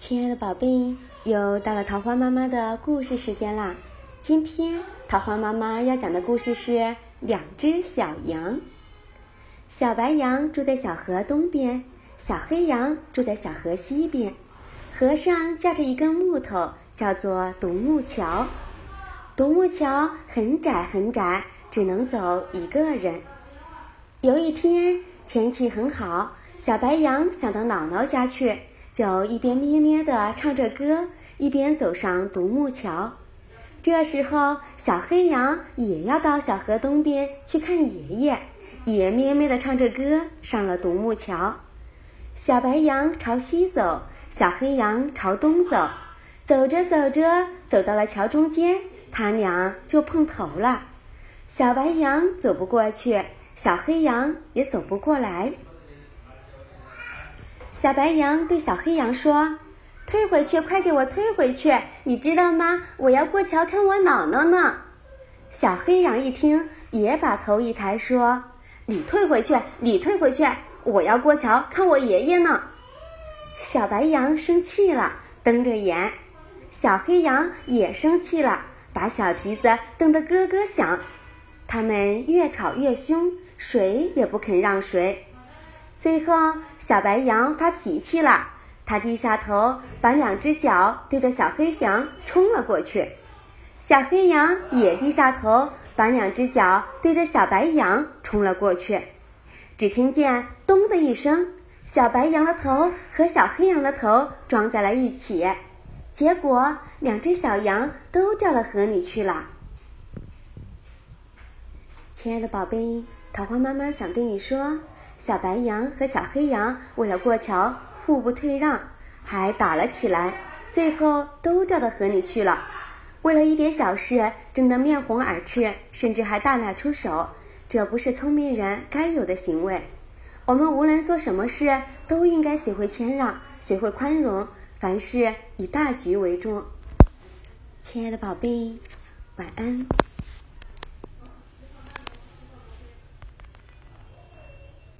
亲爱的宝贝，又到了桃花妈妈的故事时间啦！今天桃花妈妈要讲的故事是两只小羊。小白羊住在小河东边，小黑羊住在小河西边。河上架着一根木头，叫做独木桥。独木桥很窄很窄，只能走一个人。有一天天气很好，小白羊想到姥姥家去。就一边咩咩地唱着歌，一边走上独木桥。这时候，小黑羊也要到小河东边去看爷爷，也咩咩地唱着歌上了独木桥。小白羊朝西走，小黑羊朝东走。走着走着，走到了桥中间，他俩就碰头了。小白羊走不过去，小黑羊也走不过来。小白羊对小黑羊说：“退回去，快给我退回去！你知道吗？我要过桥看我姥姥呢。”小黑羊一听，也把头一抬，说：“你退回去，你退回去！我要过桥看我爷爷呢。”小白羊生气了，瞪着眼；小黑羊也生气了，把小蹄子蹬得咯咯响。他们越吵越凶，谁也不肯让谁。最后，小白羊发脾气了，它低下头，把两只脚对着小黑羊冲了过去。小黑羊也低下头，把两只脚对着小白羊冲了过去。只听见“咚”的一声，小白羊的头和小黑羊的头撞在了一起，结果两只小羊都掉到河里去了。亲爱的宝贝，桃花妈妈想对你说。小白羊和小黑羊为了过桥，互不退让，还打了起来，最后都掉到河里去了。为了一点小事争得面红耳赤，甚至还大打出手，这不是聪明人该有的行为。我们无论做什么事，都应该学会谦让，学会宽容，凡事以大局为重。亲爱的宝贝，晚安。